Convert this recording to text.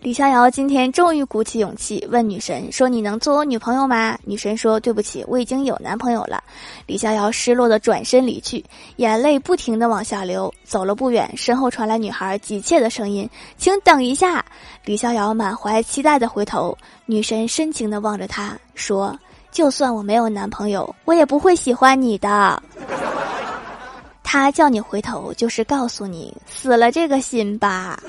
李逍遥今天终于鼓起勇气问女神：「说你能做我女朋友吗？」女神说：「对不起，我已经有男朋友了。」李逍遥失落的转身离去，眼泪不停的往下流。走了不远，身后传来女孩急切的声音：「请等一下。」李逍遥满怀期待的回头，女神深情的望着他说：「就算我没有男朋友，我也不会喜欢你的。」他叫你回头，就是告诉你死了这个心吧。